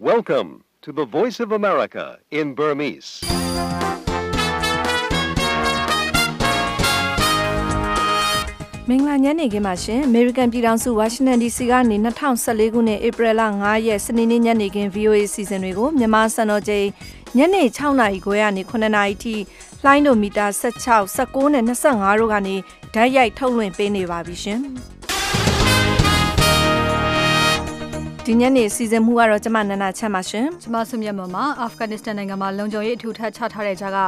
Welcome to the Voice of America in Burmese. ။မင်္ဂလာညနေခင်းပါရှင်။ American ပြည်ထောင်စု Washington DC ကနေ2014ခုနှစ်ဧပြီလ9ရက်စနေနေ့ညနေခင်း VOA စီစဉ်တွေကိုမြန်မာစံတော်ချိန်ညနေ6နာရီခွဲကနေ9နာရီထိလိုင်းဒိုမီတာ16 19နဲ့25တို့ကနေဓာတ်ရိုက်ထုတ်လွှင့်ပေးနေပါပြီရှင်။ ဒီညနေစီစဉ်မှုကတော့ကျမနန္ဒချမ်းပါရှင်ကျမဆုမြတ်မမှာအာဖဂန်နစ္စတန်နိုင်ငံမှာလုံခြုံရေးအထူးထပ်ချထားတဲ့ကြားက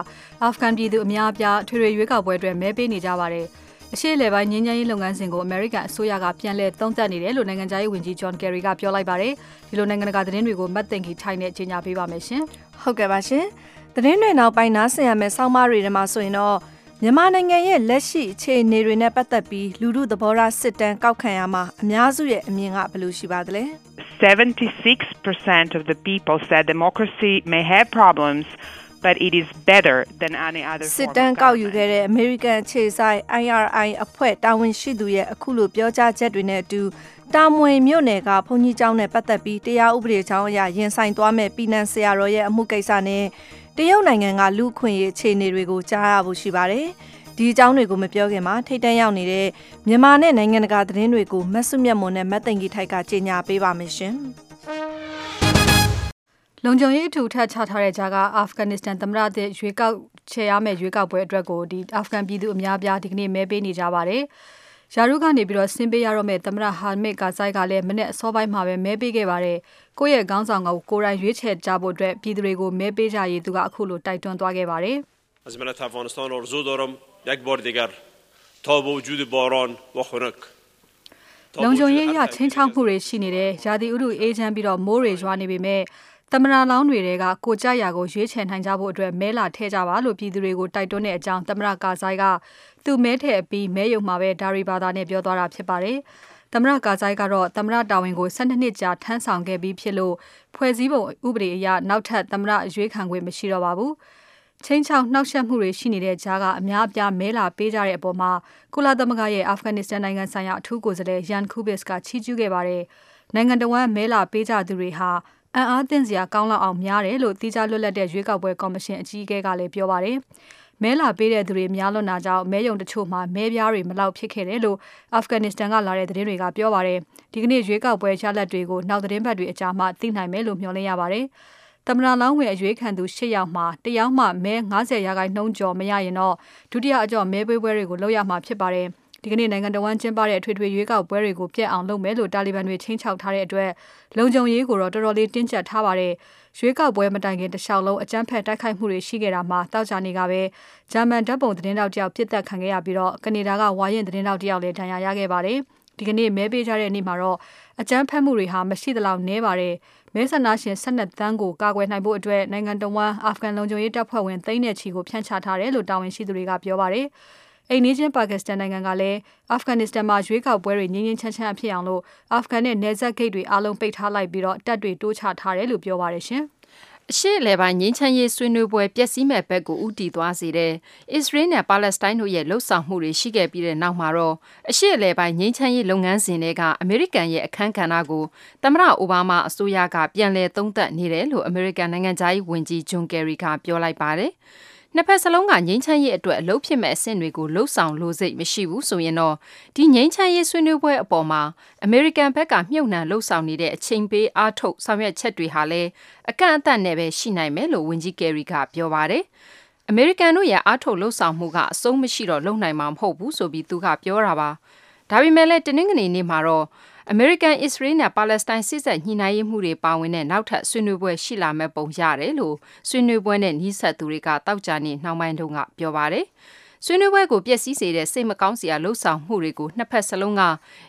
အာဖဂန်ပြည်သူအများအပြားထွေထွေရွေးကောက်ပွဲအတွက်မဲပေးနေကြပါတယ်။အရှေ့လေပိုင်းငင်းချမ်းရေးလုပ်ငန်းစဉ်ကိုအမေရိကန်အစိုးရကပြန်လည်သုံးသပ်နေတယ်လို့နိုင်ငံသားရေးဝန်ကြီး John Kerry ကပြောလိုက်ပါတယ်။ဒီလိုနိုင်ငံတကာသတင်းတွေကိုမတ်တင်ခီထိုင်နဲ့ကြီးညာပေးပါမယ်ရှင်ဟုတ်ကဲ့ပါရှင်သတင်းတွေနောက်ပိုင်းနားဆင်ရမယ့်ဆောင်းပါးတွေထဲမှာဆိုရင်တော့မြန်မာနိုင်ငံရဲ့လက်ရှိအခြေအနေတွေနဲ့ပတ်သက်ပြီးလူမှုသဘောထားစစ်တမ်းကောက်ခံရမှာအများစုရဲ့အမြင်ကဘယ်လိုရှိပါသလဲ 76% of the people said democracy may have problems, but it is better than any other စစ် form တမ်း of ကောက်ယူ government. ခဲ့တဲ့ American အခြေဆိုင် IRI အဖွဲ့တာဝန်ရှိသူရဲ့အခုလိုပြောကြားချက်တွေနဲ့အတူတာမွေမြို့နယ်ကဘုန်းကြီးကျောင်းနဲ့ပတ်သက်ပြီးတရားဥပဒေချောင်းအရရင်ဆိုင်သွားမဲ့ပြည်난ဆရာတော်ရဲ့အမှုကိစ္စနဲ့တရုတ်နိုင်ငံကလူခွင့်ရေးအခြေအနေတွေကိုကြားရဖို့ရှိပါတယ်။ ဒီအကြောင်းတွေကိုမပြောခင်မှာထိတ်တန့်ရောက်နေတဲ့မြန်မာနဲ့နိုင်ငံတကာသတင်းတွေကိုမတ်စုမြတ်မွန်နဲ့မတ်သိန်ကြီးထိုက်ကကြေညာပေးပါမယ်ရှင်။ ။လုံခြုံရေးအထူးထပ်ချထားတဲ့ကြားကအာဖဂန်နစ္စတန်သမ္မတသစ်ရွေးကောက်ချယ်ရမယ့်ရွေးကောက်ပွဲအတွက်ကိုဒီအာဖဂန်ပြည်သူအများအပြားဒီကနေ့မဲပေးနေကြပါတယ်။ယာရုကနေပြီးတော့ဆင်းပေးရတော့မဲ့သမ္မတဟာမစ်ကာဇိုက်ကလည်းမနေ့အစောပိုင်းမှာပဲမဲပေးခဲ့ပါတယ်။ကိုယ့်ရဲ့ခေါင်းဆောင်ကကိုယ်တိုင်ရွေးချယ်ကြဖို့အတွက်ပြည်သူတွေကိုမဲပေးကြရေးသူကအခုလိုတိုက်တွန်းသွားခဲ့ပါတယ်။ از ملت افغانستان آرزو دارم یک بار دیگر تا با وجود باران و خنک تا လုံ با ခြုံ وجود ရေးအရ هر ချင်းချောက်မှုတွေရှိနေတယ်။ယာတီဥတုအေးချမ်းပြီးတော့မိုးတွေရွာနေပေမဲ့သမနာလောင်းတွေကကိုကြရာကိုရွေးချယ်နိုင်ကြဖို့အတွက်မဲလာထဲကြပါလို့ပြည်သူတွေကိုတိုက်တွန်းတဲ့အကြောင်းသမရကာဇိုင်းကသူမဲထဲအပြီးမဲယုံမှာပဲဒါရီဘာသာနဲ့ပြောသွားတာဖြစ်ပါတယ်။သမရကာဇိုင်းကတော့သမရတာဝန်ကို12နှစ်ကြာထမ်းဆောင်ခဲ့ပြီးဖြစ်လို့ဖွဲ့စည်းပုံဥပဒေအရနောက်ထပ်သမရအရွေးခံခွင့်မရှိတော့ပါဘူး။ ချင်းချောက်နှောက်ယှက်မှုတွေရှိနေတဲ့ကြားကအများအပြားမဲလာပေးကြတဲ့အပေါ်မှာကုလသမဂ္ဂရဲ့အာဖဂန်နစ္စတန်နိုင်ငံဆိုင်ရာအထူးကိုယ်စားလှယ်ယန်ကူဘစ်ကချီးကျူးခဲ့ပါတယ်။နိုင်ငံတော်ဝန်မဲလာပေးကြသူတွေဟာအံ့အားသင့်စရာကောင်းလောက်အောင်များတယ်လို့တိကျလွတ်လပ်တဲ့ရွေးကောက်ပွဲကော်မရှင်အကြီးအကဲကလည်းပြောပါတယ်။မဲလာပေးတဲ့သူတွေများလွန်တာကြောင့်မဲယုံတချို့မှာမဲပြားတွေမလောက်ဖြစ်ခဲ့တယ်လို့အာဖဂန်နစ္စတန်ကလာတဲ့သတင်းတွေကပြောပါတယ်။ဒီကနေ့ရွေးကောက်ပွဲရလဒ်တွေကိုနောက်သတင်းပတ်တွေအကြားမှာသိနိုင်မယ်လို့မျှော်လင့်ရပါတယ်။ သမ္မတလောင်းဝင်အရွေးခံသူ၈ယောက်မှာတယောက်မှမဲ90ရာခိုင်နှုန်းကျော်မရရင်တော့ဒုတိယအကြော့မဲပေးပွဲတွေကိုလုပ်ရမှာဖြစ်ပါတယ်။ဒီကနေ့နိုင်ငံတော်ဝန်ကျင်းပတဲ့အထွေထွေရွေးကောက်ပွဲတွေကိုပြက်အောင်လုပ်မယ်လို့တာလီဘန်တွေချင်းချောက်ထားတဲ့အတွက်လုံခြုံရေးကိုတော့တော်တော်လေးတင်းကျပ်ထားပါတယ်။ရွေးကောက်ပွဲမတိုင်ခင်တခြားလုံးအကြမ်းဖက်တိုက်ခိုက်မှုတွေရှိခဲ့တာမှာတောက်ချာနေကပဲဂျာမန်ဓာတ်ပုံသတင်းတောက်တယောက်ပြစ်တက်ခံခဲ့ရပြီးတော့ကနေဒါကဝါရင်သတင်းတောက်တယောက်လည်းဒဏ်ရာရခဲ့ပါတယ်။ဒီကနေ့မဲပေးကြတဲ့နေ့မှာတော့အကြမ်းဖက်မှုတွေဟာမရှိသလောက်နည်းပါတယ်။ မဲဆန္ဒရှင်12တန်းကိုကာကွယ်နိုင်ဖို့အတွက်နိုင်ငံတော်ဝန်အာဖဂန်လုံခြုံရေးတပ်ဖွဲ့ဝင်သိန်းနဲ့ချီကိုဖြန့်ချထားတယ်လို့တာဝန်ရှိသူတွေကပြောပါတယ်။အိမ်နီးချင်းပါကစ္စတန်နိုင်ငံကလည်းအာဖဂန်နစ္စတန်မှာရွေးကောက်ပွဲတွေငြင်းငြင်းချမ်းချမ်းဖြစ်အောင်လို့အာဖဂန်နဲ့နယ်စပ်ဂိတ်တွေအားလုံးပိတ်ထားလိုက်ပြီးတော့တပ်တွေတိုးချထားတယ်လို့ပြောပါတယ်ရှင်။ အရှိအလဲပိုင်းငင်းချမ်းရေးဆွေးနွေးပွဲပျက်စီးမဲ့ဘက်ကိုဥတီသွားစေတဲ့အစ္စရေးနဲ့ပါလက်စတိုင်းတို့ရဲ့လှုပ်ဆောင်မှုတွေရှိခဲ့ပြီးတဲ့နောက်မှာတော့အရှိအလဲပိုင်းငင်းချမ်းရေးလုပ်ငန်းစဉ်တွေကအမေရိကန်ရဲ့အခမ်းကဏ္ဍကိုသမ္မတအိုဘားမားအစိုးရကပြန်လည်သုံးသပ်နေတယ်လို့အမေရိကန်နိုင်ငံသားရေးဝန်ကြီးဂျွန်ကယ်ရီကပြောလိုက်ပါတယ်။ နှစ်ဖက်စလုံးကငိမ့်ချမ်းရေးအတွက်အလုပ်ဖြစ်မဲ့အဆင့်တွေကိုလှုပ်ဆောင်လို့စိတ်မရှိဘူးဆိုရင်တော့ဒီငိမ့်ချမ်းရေးဆွေးနွေးပွဲအပေါ်မှာအမေရိကန်ဘက်ကမြုပ်နှံလှုပ်ဆောင်နေတဲ့အချိန်ပေးအားထုတ်ဆောင်ရွက်ချက်တွေဟာလည်းအကန့်အသတ်နဲ့ပဲရှိနိုင်မယ်လို့ဝန်ကြီးကယ်ရီကပြောပါတယ်။အမေရိကန်တို့ရဲ့အားထုတ်လှုပ်ဆောင်မှုကအဆုံးမရှိတော့လုံနိုင်မှာမဟုတ်ဘူးဆိုပြီးသူကပြောတာပါ။ဒါပေမဲ့လည်းတနင်္ဂနွေနေ့မှာတော့ အမေရိကန်၊အစ္စရေးနဲ့ ပါလက်စတိုင်းစစ်ဆက်ညှိနှိုင်းရေးမှုတွေ ပါဝင်တဲ့ နောက်ထပ် ဆွေးနွေးပွဲ ရှိလာမဲ့ပုံရတယ်လို့ ဆွေးနွေးပွဲနဲ့နှီးဆက်သူတွေကတောက်ကြနေနှောင်းပိုင်းတုန်းက ပြောပါတယ်။ဆွေးနွေးပွဲကို ပျက်စီးစေတဲ့ စိတ်မကောင်းစရာလှုပ်ဆောင်မှုတွေကို နှစ်ဖက်စလုံးက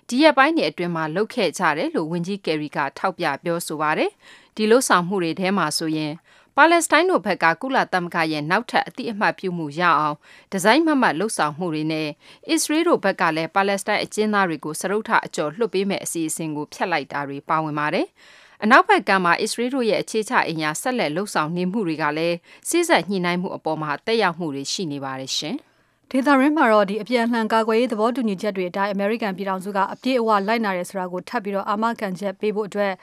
ဒီရက်ပိုင်းတွေအတွင်းမှာလှုပ်ခဲ့ကြတယ်လို့ ဝန်ကြီးကယ်ရီကထောက်ပြ ပြောဆိုပါတယ်။ဒီလှုပ်ဆောင်မှုတွေထဲမှာဆိုရင် ပါလက်စတိုင်းတို့ဘက်ကကုလသမဂ္ဂရဲ့နောက်ထပ်အတိအမှတ်ပြုမှုရအောင်ဒီဇိုင်းမမတ်လှုပ်ဆောင်မှုတွေနဲ့အစ္စရေးတို့ဘက်ကလည်းပါလက်စတိုင်းအကျဉ်းသားတွေကိုစရုပ်ထအကျော်လွှတ်ပေးမဲ့အစီအစဉ်ကိုဖျက်လိုက်တာတွေပါဝင်ပါတယ်။အနောက်ဘက်ကမှာအစ္စရေးတို့ရဲ့အခြေချအင်အားဆက်လက်လှုပ်ဆောင်နေမှုတွေကလည်းစိစက်ညှိနှိုင်းမှုအပေါ်မှာတက်ရောက်မှုတွေရှိနေပါတယ်ရှင်။ဒေတာရင်းမှာတော့ဒီအပြန်အလှန်ကာကွယ်ရေးသဘောတူညီချက်တွေအတိုင်းအမေရိကန်ပြည်ထောင်စုကအပြည့်အဝလိုက်နာရဲဆိုတာကိုထပ်ပြီးတော့အာမခံချက်ပေးဖို့အတွက်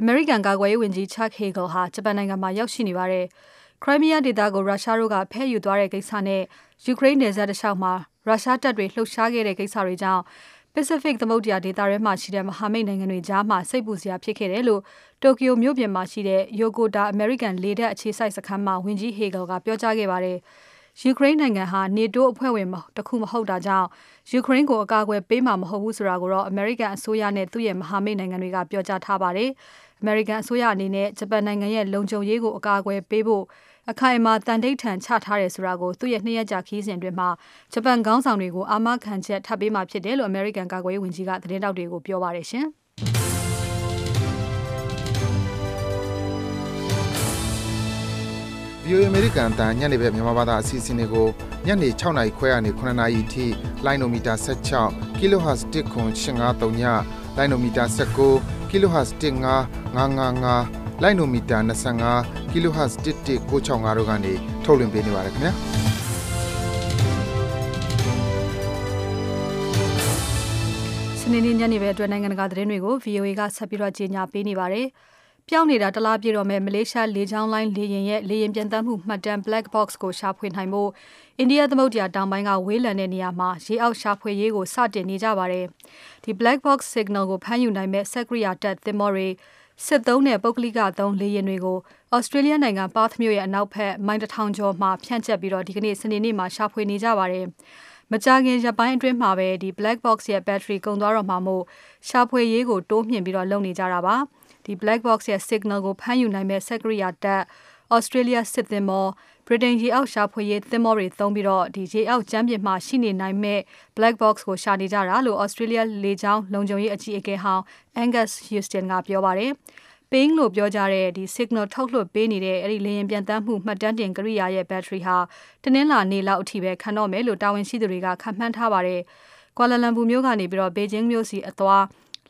အမေရိကန်ကာကွယ်ရေးဝန်ကြီး Chuck Hagel ဟာဂျပန်နိုင်ငံမှာရောက်ရှိနေပါတယ်။ခရိုင်းမီးယားဒေသကို ရုရှားတို့ကဖဲ့ယူသွားတဲ့ကိစ္စနဲ့ ယူကရိန်းနယ်စပ်တစ်လျှောက်မှာ ရုရှားတပ်တွေလှုပ်ရှားခဲ့တဲ့ကိစ္စတွေကြောင့် Pacific သမုဒ္ဒရာဒေသထဲမှာရှိတဲ့ မဟာမိတ်နိုင်ငံတွေကြားမှာ စိတ်ပူစရာဖြစ်ခဲ့တယ်လို့ တိုကျိုမြို့ပြင်မှာရှိတဲ့ Yokota အမေရိကန်လေတပ်အခြေစိုက်စခန်းမှာ ဝန်ကြီး Hagel ကပြောကြားခဲ့ပါတယ်။ယူကရိန်းနိုင်ငံဟာ NATO အဖွဲ့ဝင်တခုမဟုတ်တာကြောင့် ယူကရိန်းကို အကာအကွယ်ပေးမှာ မဟုတ်ဘူးဆိုတာကိုတော့ အမေရိကန်အစိုးရနဲ့ သူ့ရဲ့မဟာမိတ်နိုင်ငံတွေက ပြောကြားထားပါတယ်။ အမေရိကန်အစိုးရအနေနဲ့ဂျပန်နိုင်ငံရဲ့လုံခြုံရေးကိုအကာအကွယ်ပေးဖို့အခိုင်အမာသန္နိဋ္ဌာန်ချထားတယ်ဆိုတာကိုသူ့ရဲ့၂ရက်ကြာခရီးစဉ်အတွင်းဂျပန်ခေါင်းဆောင်တွေကိုအာမခံချက်ထပ်ပေးမှာဖြစ်တယ်လို့အမေရိကန်ကာကွယ်ရေးဝန်ကြီးကသတင်းထောက်တွေကိုပြောပါတယ်ရှင်။ VOA အမေရိကန်အတန်ညနေဘက်မြန်မာဘာသာအစီအစဉ်တွေကိုညနေ6နာရီခွဲကနေ9နာရီအထိလိုင်းနိုမီတာ16 kHz 10853ညလိုင်းနိုမီတာ19 kHz 15555လိုင်းနိုမီတာ25 kHz 11965တို့ကနေထုတ်လွှင့်ပေးနေပါတယ်ခင်ဗျာစနေနေ့ညနေပဲအတွက်နိုင်ငံတကာသတင်းတွေကို VOA ကဆက်ပြီးတော့ကြီးညာပေးနေပါတယ်။ ပြောင်းနေတာတလားပြည့်တော့မဲ့မလေးရှားလေကြောင်းလိုင်းလေယာဉ်ရဲ့လေယာဉ်ပြန်တမ်းမှုမှတ်တမ်း Black Box ကိုရှာဖွေနိုင်ဖို့အိန္ဒိယသမုဒ္ဒရာတောင်ပိုင်းကဝေးလံတဲ့နေရာမှာရေအောက်ရှာဖွေရေးကိုစတင်နေကြပါတယ်။ဒီ Black Box Signal ကိုဖမ်းယူနိုင်မဲ့စက်ကိရိယာတပ်သင်္ဘောတွေစစ်သုံးနဲ့ပုဂ္ဂလိကသုံးလေယာဉ်တွေကို Australia နိုင်ငံ Perth မြို့ရဲ့အနောက်ဘက်မိုင်တထောင်ကျော်မှာဖြန့်ကျက်ပြီးတော့ဒီကနေ့စနေနေ့မှာရှာဖွေနေကြပါတယ်။မကြာခင်ရက်ပိုင်းအတွင်းမှာပဲဒီ Black Box ရဲ့ battery ကုန်သွားတော့မှာမို့ရှာဖွေရေးကိုတိုးမြှင့်ပြီးတော့လုပ်နေကြတာပါ။ ဒီ Black Box ရဲ့ signal ကိုဖမ်းယူနိုင်မဲ့စက်ကိရိယာတပ် Australia စစ်သင်္ဘောဗြိတိန်ရေအောက်ရှာဖွေရေးသင်္ဘောတွေသုံးပြီးတော့ဒီရေအောက်ကြမ်းပြင်မှာရှိနေနိုင်မဲ့ Black Box ကိုရှာနေကြတာလို့ Australia လေကြောင်းလုံခြုံရေးအကြီးအကဲဟောင်း Angus Houston ကပြောပါတယ်။ ping လို့ပြောကြတဲ့ဒီ signal ထုတ်လွှတ်ပေးနေတဲ့အဲ့ဒီလေယာဉ်ပြန်တမ်းမှုမှတ်တမ်းတင်ကိရိယာရဲ့ battery ဟာတနင်္လာနေ့လောက်အထိပဲခံတော့မယ်လို့တာဝန်ရှိသူတွေကခန့်မှန်းထားပါတယ်။ Kuala Lumpur မြို့ကနေပြီးတော့ Beijing မြို့စီအသွား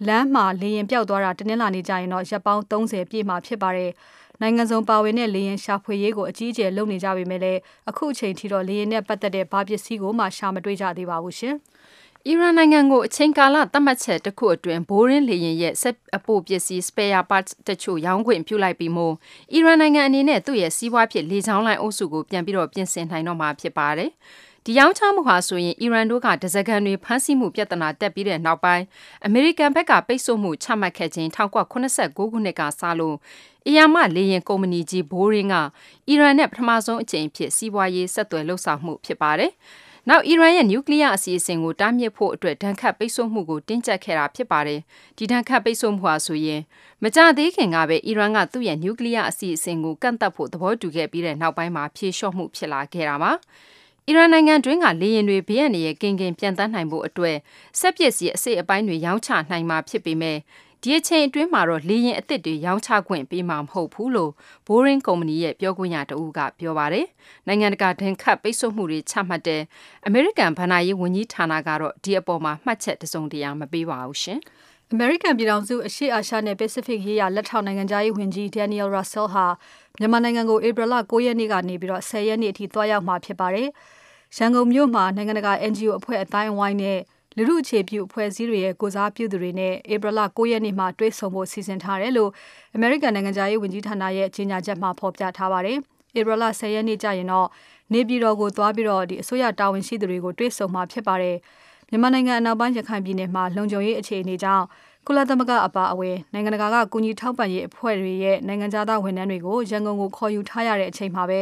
လမ်းမှာလေယာဉ်ပျောက်သွားတာတနင်္လာနေ့ကျရင်တော့ရက်ပေါင်း30ပြည့်မှာဖြစ်ပါတယ်။နိုင်ငံစုံပါဝင်တဲ့လေယာဉ်ရှာဖွေရေးကိုအကြီးအကျယ်လုပ်နေကြပေမဲ့လည်းအခုအချိန်ထိတော့လေယာဉ်နဲ့ပတ်သက်တဲ့ဘာပစ္စည်းကိုမှရှာမတွေ့ကြသေးပါဘူးရှင်။အီရန်နိုင်ငံကိုအချိန်ကာလသတ်မှတ်ချက်တစ်ခုအတွင်းဘိုးရင်းလေရင်ရဲ့စက်အပို့ပစ္စည်း spare parts တချို့ရောင်းခွင့်ပြုလိုက်ပြီးမို့အီရန်နိုင်ငံအနေနဲ့သူ့ရဲ့စီးပွားဖြစ်လေကြောင်းလိုင်းအုပ်စုကိုပြန်ပြီးတော့ပြင်ဆင်နိုင်တော့မှာဖြစ်ပါတယ်။ ဒီရောင်းချမှုဟာဆိုရင်အီရန်တို့ကဒဇကန်တွေဖမ်းဆီးမှုပြဿနာတက်ပြီးတဲ့နောက်ပိုင်းအမေရိကန်ဘက်ကပိတ်ဆို့မှုချမှတ်ခဲ့ခြင်း1989ခုနှစ်ကစလို့အီယာမလေရင်ကုမ္ပဏီကြီးဘိုးရင်းကအီရန်နဲ့ပထမဆုံးအကြိမ်ဖြစ်စီးပွားရေးဆက်သွယ်လှုပ်ဆောင်မှုဖြစ်ပါတယ်။နောက်အီရန်ရဲ့နျူကလ িয়ার အစီအစဉ်ကိုတားမြစ်ဖို့အတွက်ဒဏ်ခတ်ပိတ်ဆို့မှုကိုတင်းကျပ်ခဲ့တာဖြစ်ပါတယ်။ဒီဒဏ်ခတ်ပိတ်ဆို့မှုဟာဆိုရင်မကြသေးခင်ကပဲအီရန်ကသူ့ရဲ့နျူကလ িয়ার အစီအစဉ်ကိုကန့်သတ်ဖို့သဘောတူခဲ့ပြီးတဲ့နောက်ပိုင်းမှာဖြေလျှော့မှုဖြစ်လာခဲ့တာပါ။ အီရန်နိုင်ငံတွင်းကလေယာဉ်တွေဘေးအန္တရာယ်ကင်းကင်းပျံသန်းနိုင်ဖို့အတွက်စက်ပစ္စည်းအစိတ်အပိုင်းတွေရောင်းချနိုင်မှာဖြစ်ပေမဲ့ဒီအချိန်အတွင်းမှာတော့လေယာဉ်အသစ်တွေရောင်းချခွင့်ပေးမှာမဟုတ်ဘူးလို့ Boeing ကုမ္ပဏီရဲ့ပြောခွင့်ရတဦးကပြောပါတယ်။နိုင်ငံတကာဒဏ်ခတ်ပိတ်ဆို့မှုတွေချမှတ်တဲ့အမေရိကန်ဘဏ္ဍာရေးဝန်ကြီးဌာနကတော့ဒီအပေါ်မှာမှတ်ချက်တစုံတရာမပေးပါဘူးရှင်။ အမေရိကန်ပြည်ထောင်စုအရှေ့အာရှနဲ့ Pacific ရေးရာလက်ထောက်နိုင်ငံသားရေးဝန်ကြီး Daniel Russell ဟာမြန်မာနိုင်ငံကို ဧပြီလ 9 ရက်နေ့ကနေပြီးတော့10 ရက်နေ့အထိသွားရောက်မှာဖြစ်ပါတယ်။ရန်ကုန်မြို့မှာနိုင်ငံတကာ NGO အဖွဲ့အတိုင်းအဝိုင်းနဲ့လူမှုအခြေပြုအဖွဲ့အစည်းတွေရဲ့ကိုစားပြုသူတွေနဲ့ဧပြီလ9ရက်နေ့မှာတွေ့ဆုံဖို့စီစဉ်ထားတယ်လို့ American နိုင်ငံသားရေးဝန်ကြီးဌာနရဲ့ကြေညာချက်မှာဖော်ပြထားပါတယ်။ဧပြီလ10ရက်နေ့ကျရင်တော့နေပြည်တော်ကိုသွားပြီးတော့ဒီအစိုးရတာဝန်ရှိသူတွေကိုတွေ့ဆုံမှာဖြစ်ပါတယ်။ မြန်မာနိုင်ငံအနောက်ပိုင်းရခိုင်ပြည်နယ်မှာလုံခြုံရေးအခြေအနေကြောင့်ကုလသမဂ္ဂအပါအဝင်နိုင်ငံတကာကကူညီထောက်ပံ့ရေးအဖွဲ့တွေရဲ့နိုင်ငံသားဝန်ထမ်းတွေကိုရန်ကုန်ကိုခေါ်ယူထားရတဲ့အချိန်မှာပဲ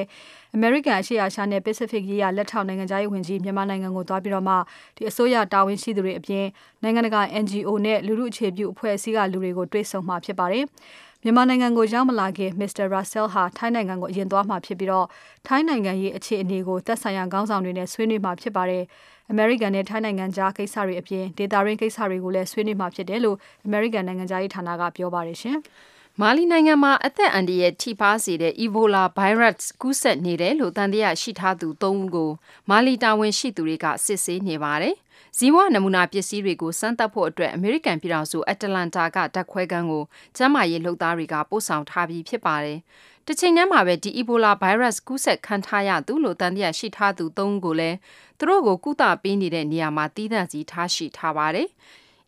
အမေရိကန်အရှေ့အာရှနဲ့ Pacific ရေးရာလက်ထောက်နိုင်ငံရေးဝန်ကြီးမြန်မာနိုင်ငံကိုသွားပြီးတော့မှဒီအစိုးရတာဝန်ရှိသူတွေအပြင်နိုင်ငံတကာ NGO နဲ့လူမှုအခြေပြုအဖွဲ့အစည်းကလူတွေကိုတွေ့ဆုံမှာဖြစ်ပါတယ်။မြန်မာနိုင်ငံကိုရောက်မလာခင် Mr. Russell ဟာထိုင်းနိုင်ငံကိုအရင်သွားမှာဖြစ်ပြီးတော့ထိုင်းနိုင်ငံရေးအခြေအနေကိုသက်ဆိုင်ရာခေါင်းဆောင်တွေနဲ့ဆွေးနွေးမှာဖြစ်ပါတယ်။ American နဲ့ထိုင်းနိုင်ငံကြားကိစ္စတွေအပြင်ဒေတာရင်းကိစ္စတွေကိုလည်းဆွေးနွေးမှာဖြစ်တယ်လို့ American နိုင်ငံသားရေးဌာနကပြောပါတယ်ရှင်။မာလီနိုင်ငံမှာအသက်အန္တရာယ်ထိပါးစေတဲ့ Ebola ဗိုင်းရပ်စ်ကူးစက်နေတယ်လို့သံသယရှိထားသူ၃ဦးကိုမာလီတာဝန်ရှိသူတွေကစစ်ဆေးနေပါတယ်။ဇီဝနမူနာပစ္စည်းတွေကိုစမ်းသပ်ဖို့အတွက်အမေရိကန်ပြည်ထောင်စုအတ္တလန္တာကဓာတ်ခွဲခန်းကိုကျန်းမာရေးလုပ်သားတွေကပို့ဆောင်ထားပြီးဖြစ်ပါတယ်။ တချိန်တည်းမှာပဲဒီ Ebola ဗိုင်းရပ်စ်ကူးစက်ခံထားရသူလို့တန်တရားရှိထားသူ၃ဦးကိုလည်းသူတို့ကိုကုသပေးနေတဲ့နေရာမှာတည်တံ့စီထားရှိထားပါတယ်။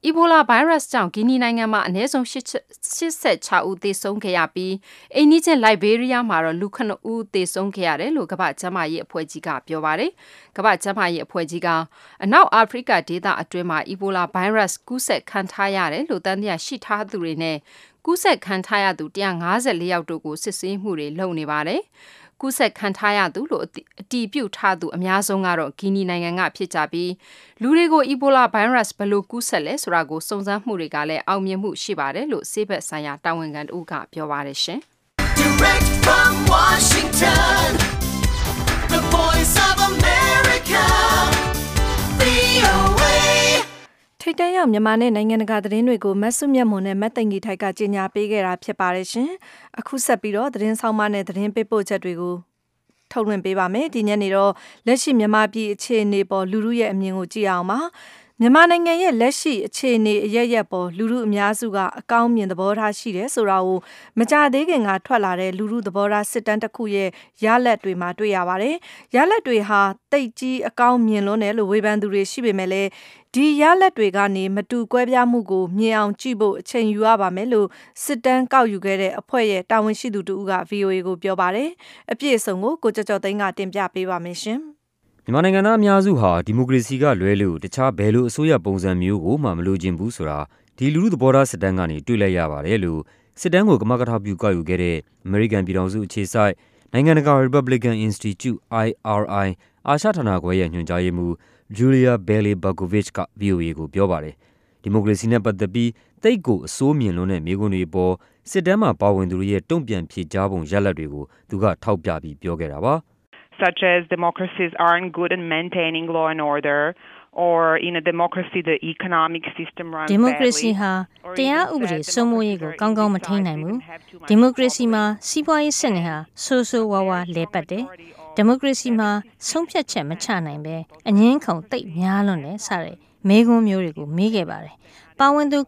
အီဘိုလာဗိုင်းရပ်စ်ကြောင့်ဂီနီနိုင်ငံမှာအနည်းဆုံး86ဦးသေဆုံးခဲ့ရပြီးအိန္ဒိချင်းလိုက်ဘေးရီးယားမှာတော့လူ9ဦးသေဆုံးခဲ့ရတယ်လို့ကမ္ဘာ့ကျန်းမာရေးအဖွဲ့ကြီးကပြောပါတယ်။ကမ္ဘာ့ကျန်းမာရေးအဖွဲ့ကြီးကအနောက်အာဖရိကဒေသအတွင်းမှာအီဘိုလာဗိုင်းရပ်စ်ကူးစက်ခံထားရတယ်လို့တန်တရားရှိထားသူတွေနဲ့ ကူးစက်ခံထားရသူ154ယောက်တို့ကိုစစ်ဆေးမှုတွေလုပ်နေပါတယ်။ကူးစက်ခံထားရသူလို့အတည်ပြုထားသူအများဆုံးကတော့ဂီနီနိုင်ငံကဖြစ်ကြပြီးလူတွေကိုအီဘိုလာဗိုင်းရပ်စ်ဘယ်လိုကူးစက်လဲဆိုတာကိုစုံစမ်းမှုတွေကလည်းအောင်မြင်မှုရှိပါတယ်လို့ဆေးဘက်ဆိုင်ရာတာဝန်ခံတို့ကပြောပါတယ်ရှင် Direct from Washington, the voice of America, VOA. ထိတ်တန့်ရောက်မြန်မာနဲ့နိုင်ငံတကာသတင်းတွေကိုမတ်စုမြတ်မွန်နဲ့မတ်သိင်ကြီးထိုက်ကကြေညာပေးခဲ့တာဖြစ်ပါတယ်ရှင်။အခုဆက်ပြီးတော့သတင်းဆောင်မနဲ့သတင်းပေးပို့ချက်တွေကိုထုတ်လွှင့်ပေးပါမယ်။ဒီညနေတော့လက်ရှိမြန်မာပြည်အခြေအနေပေါ်လူလူရဲ့အမြင်ကိုကြည့်အောင်ပါ။ မြန်မာနိုင်ငံရဲ့လက်ရှိအခြေအနေအရရက်ပေါ်လူလူအများစုကအကောင်းမြင်သဘောထားရှိတယ်ဆိုတာကိုမကြသေးခင်ကထွက်လာတဲ့လူလူသဘောထားစစ်တမ်းတစ်ခုရဲ့ရလက်တွေမှာတွေ့ရပါတယ်။ရလက်တွေဟာတိတ်ကြီးအကောင်းမြင်လွန်းတယ်လို့ဝေဖန်သူတွေရှိပေမဲ့လည်းဒီရလက်တွေကနေမတူကွဲပြားမှုကိုမြင်အောင်ကြည့်ဖို့အချိန်ယူရပါမယ်လို့စစ်တမ်းကောက်ယူခဲ့တဲ့အဖွဲ့ရဲ့တာဝန်ရှိသူတူက VOA ကိုပြောပါတယ်။အပြည့်အစုံကိုကိုကြော်ကြော်သိန်းကတင်ပြပေးပါမယ်ရှင်။ မြန်မာနိုင်ငံသားအများစုဟာ ဒီမိုကရေစီကလွဲလို့ တခြား ဘယ်လိုအစိုးရပုံစံမျိုးကိုမှ မလိုချင်ဘူးဆိုတာ ဒီလူထုသဘောထားစစ်တမ်းကနေ တွေ့လိုက်ရပါတယ်လို့ စစ်တမ်းကို ကမကထပြု ကောက်ယူခဲ့တဲ့ American ပြည်ထောင်စုအခြေစိုက် နိုင်ငံတကာ Republican Institute IRI အာရှဌာနခွဲရဲ့ ညွှန်ကြားရေးမှူး Julia Bailey Berkovich က VOA ကိုပြောပါတယ် ဒီမိုကရေစီနဲ့ပတ်သက်ပြီးတိတ်ကိုအစိုးမြင်လွန်းတဲ့မိကွန်းတွေပေါ် စစ်တမ်းမှာပါဝင်သူတွေရဲ့ တုံ့ပြန်ဖြေကြားပုံရလဒ်တွေကို သူက ထောက်ပြပြီး ပြောခဲ့တာပါ။ such as democracies aren't good at maintaining law and order or in a democracy the economic system runs ဒီမိုကရေစီဟာတရားဥပဒေစိုးမိုးရေးကိုကောင်းကောင်းမထိန်းနိုင်ဘူးဒီမိုကရေစီမှာစီးပွားရေးစနစ်ဟာဆိုးဆိုးဝါးဝါးလဲပတ်တယ်ဒီမိုကရေစီမှာဆုံးဖြတ်ချက်မချနိုင်ပဲအငင်းခုန်တိတ်များလွန်းတယ်စတဲ့မေးခွန်းမျိုးတွေကိုမေးခဲ့ပါတယ်ပါဝင်သူ